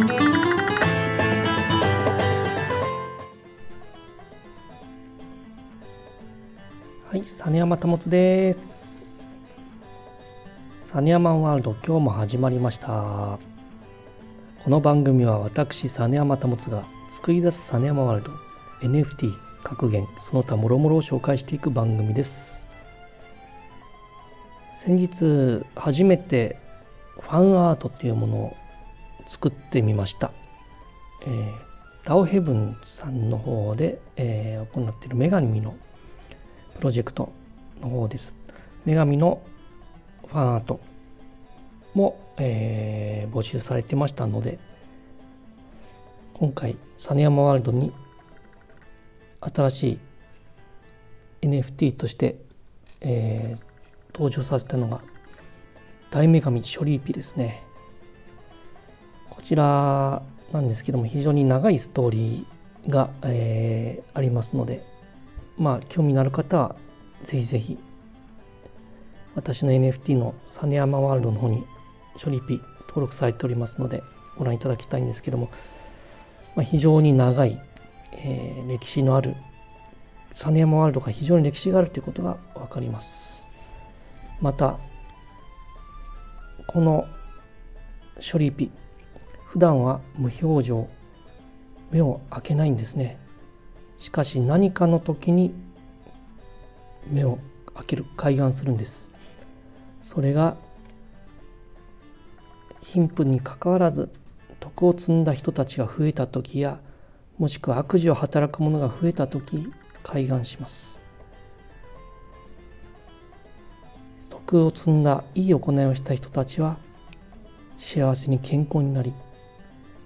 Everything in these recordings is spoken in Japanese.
はい実山保です。実山ワールド今日も始まりました。この番組は私実山保が作り出す実山ワールド NFT 格言その他諸々を紹介していく番組です。先日初めてファンアートっていうものを作ってみました、えー、ダオヘブンさんの方で、えー、行っている女神のプロジェクトの方です。女神のファンアートも、えー、募集されてましたので今回実山ワールドに新しい NFT として、えー、登場させたのが大女神ショリーピですね。こちらなんですけども非常に長いストーリーが、えー、ありますのでまあ興味のある方はぜひぜひ私の NFT のサネヤマワールドの方にショリピ登録されておりますのでご覧いただきたいんですけども、まあ、非常に長い、えー、歴史のあるサネヤマワールドが非常に歴史があるということが分かります。またこの処理ピ普段は無表情目を開けないんですね。しかし何かの時に目を開ける開眼するんです。それが貧富にかかわらず徳を積んだ人たちが増えた時やもしくは悪事を働く者が増えた時開眼します。徳を積んだいい行いをした人たちは幸せに健康になり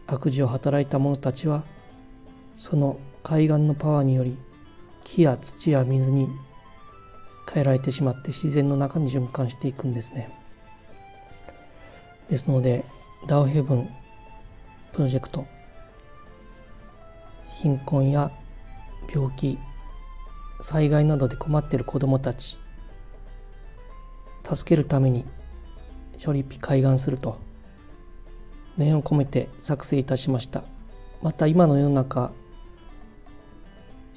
悪事を働いた者たちはその海岸のパワーにより木や土や水に変えられてしまって自然の中に循環していくんですね。ですのでダウヘブンプロジェクト貧困や病気災害などで困っている子どもたち助けるために処理ピ開眼すると。念を込めて作成いたしました。また今の世の中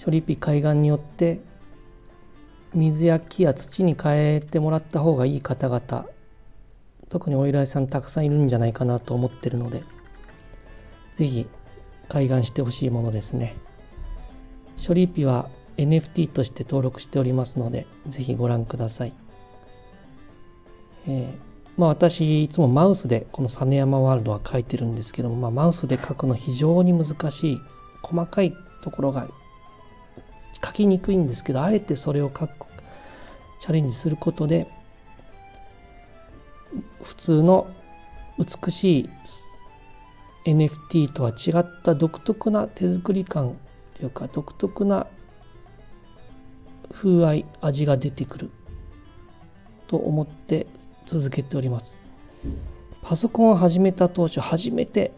処理ピ海岸によって水や木や土に変えてもらった方がいい方々特にお依頼さんたくさんいるんじゃないかなと思ってるので是非海岸してほしいものですね。処理ピは NFT として登録しておりますので是非ご覧ください。えー、まあ、私いつもマウスでこの実山ワールドは書いてるんですけども、まあ、マウスで書くの非常に難しい細かいところが書きにくいんですけどあえてそれを書くチャレンジすることで普通の美しい NFT とは違った独特な手作り感というか独特な風合い味が出てくると思って続けております。パソコンを始めた当初初めて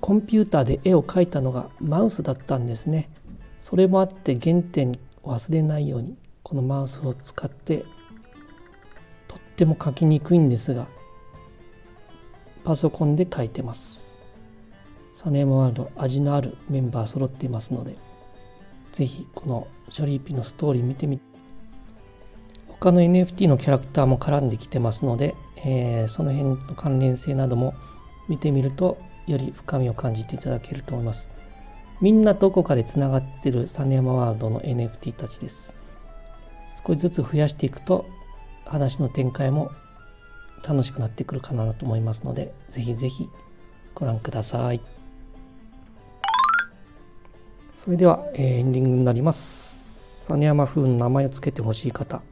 コンピューターで絵を描いたのがマウスだったんですね。それもあって原点を忘れないようにこのマウスを使ってとっても描きにくいんですがパソコンで描いてます。サネームワールド味のあるメンバー揃っていますので是非このショリーピのストーリー見てみて他の NFT のキャラクターも絡んできてますので、えー、その辺の関連性なども見てみるとより深みを感じていただけると思います。みんなどこかでつながってるサネヤマワールドの NFT たちです。少しずつ増やしていくと話の展開も楽しくなってくるかなと思いますので、ぜひぜひご覧ください。それでは、えー、エンディングになります。サネヤマ風の名前を付けてほしい方、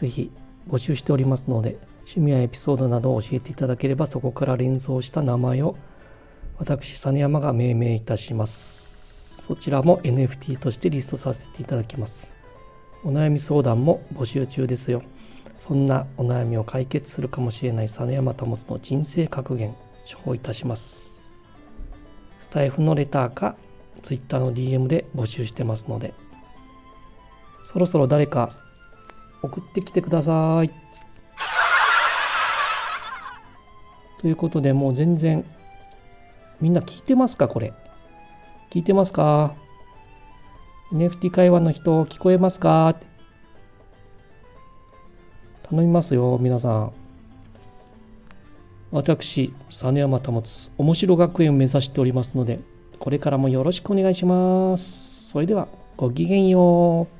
ぜひ募集しておりますので、趣味やエピソードなどを教えていただければ、そこから連想した名前を私、実山が命名いたします。そちらも NFT としてリストさせていただきます。お悩み相談も募集中ですよ。そんなお悩みを解決するかもしれない実山保の人生格言、処方いたします。スタイフのレターか Twitter の DM で募集してますので、そろそろ誰か送ってきてください。ということでもう全然みんな聞いてますかこれ。聞いてますか ?NFT 会話の人聞こえますか？頼みますよ、皆さん。私、実山保つ面白学園を目指しておりますので、これからもよろしくお願いします。それでは、ごきげんよう。